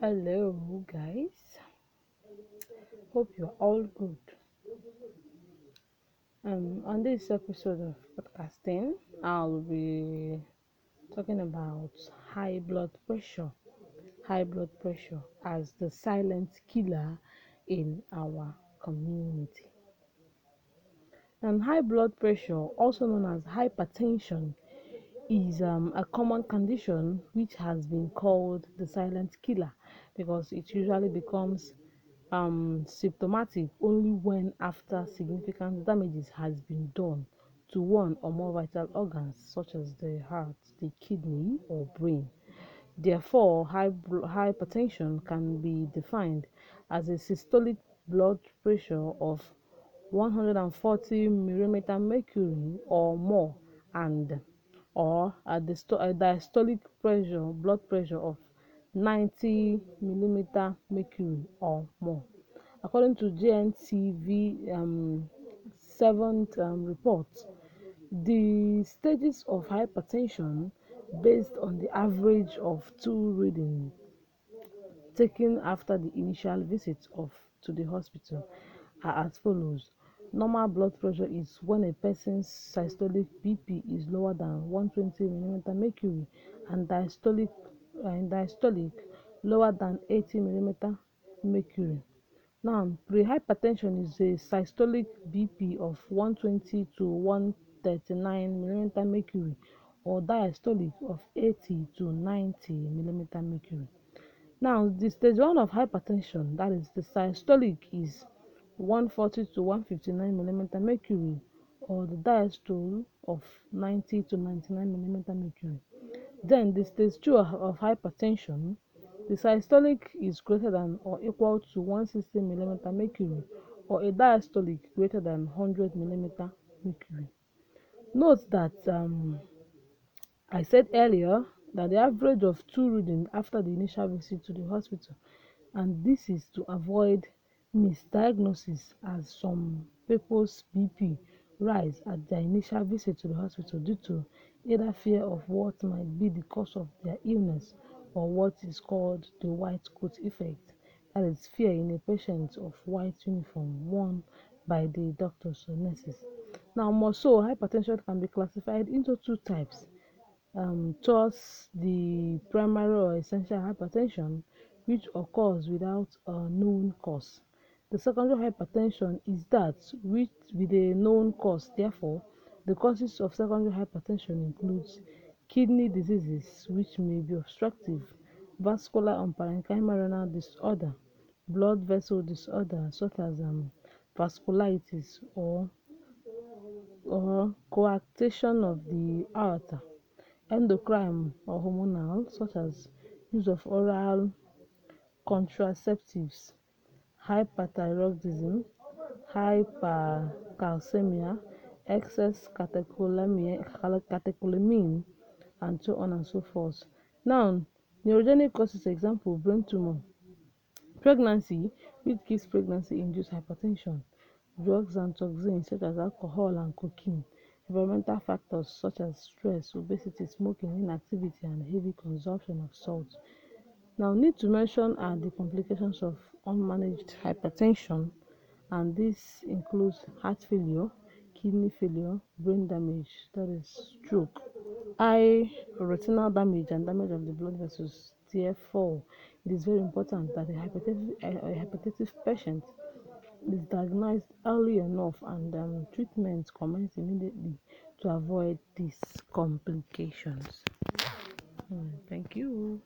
Hello, guys. Hope you're all good. Um, on this episode of podcasting, I'll be talking about high blood pressure. High blood pressure as the silent killer in our community. And high blood pressure, also known as hypertension, is um, a common condition which has been called the silent killer because it usually becomes um, symptomatic only when after significant damages has been done to one or more vital organs such as the heart, the kidney, or brain. Therefore, hypertension can be defined as a systolic blood pressure of 140 millimeter mercury or more and or a, diastolic pressure blood pressure of 90 millimeter mercury or more. According to JNTV um, seventh um, report, the stages of hypertension based on the average of two readings taken after the initial visit of to the hospital are as follows. Normal blood pressure is when a person's systolic BP is lower than 120 mm mercury and diastolic, diastolic lower than 80 mm mercury. Now, prehypertension is a systolic BP of 120 to 139 mm mercury or diastolic of 80 to 90 mm mercury. Now, the stage 1 of hypertension, that is the systolic, is 140 to 159 millimeter mercury or the diastole of 90 to 99 millimeter mercury. Then the stage 2 of hypertension, the systolic is greater than or equal to 160 millimeter mercury or a diastolic greater than 100 millimeter mercury. Note that um, I said earlier that the average of two readings after the initial visit to the hospital and this is to avoid misdiagnosis as some people's BP rise at their initial visit to the hospital due to either fear of what might be the cause of their illness or what is called the white coat effect, that is, fear in a patient of white uniform worn by the doctors or nurses. Now, more so, hypertension can be classified into two types um, towards the primary or essential hypertension, which occurs without a known cause. The secondary hypertension is that which with a known cause. Therefore, the causes of secondary hypertension includes kidney diseases, which may be obstructive, vascular and parenchymal renal disorder, blood vessel disorder such as um, vasculitis or or coarctation of the aorta, endocrine or hormonal such as use of oral contraceptives, hyperthyroidism, hypercalcemia, excess catecholamine, and so on and so forth. Now, neurogenic causes example brain tumor, pregnancy, which gives pregnancy-induced hypertension, drugs and toxins such as alcohol and cocaine, environmental factors such as stress, obesity, smoking, inactivity, and heavy consumption of salt. Now, need to mention are the complications of unmanaged hypertension, and this includes heart failure, kidney failure, brain damage, that is stroke, eye retinal damage, and damage of the blood vessels. Therefore, it is very important that a hypertensive, a hypertensive patient is diagnosed early enough and um, treatment commence immediately to avoid these complications. Hmm, thank you.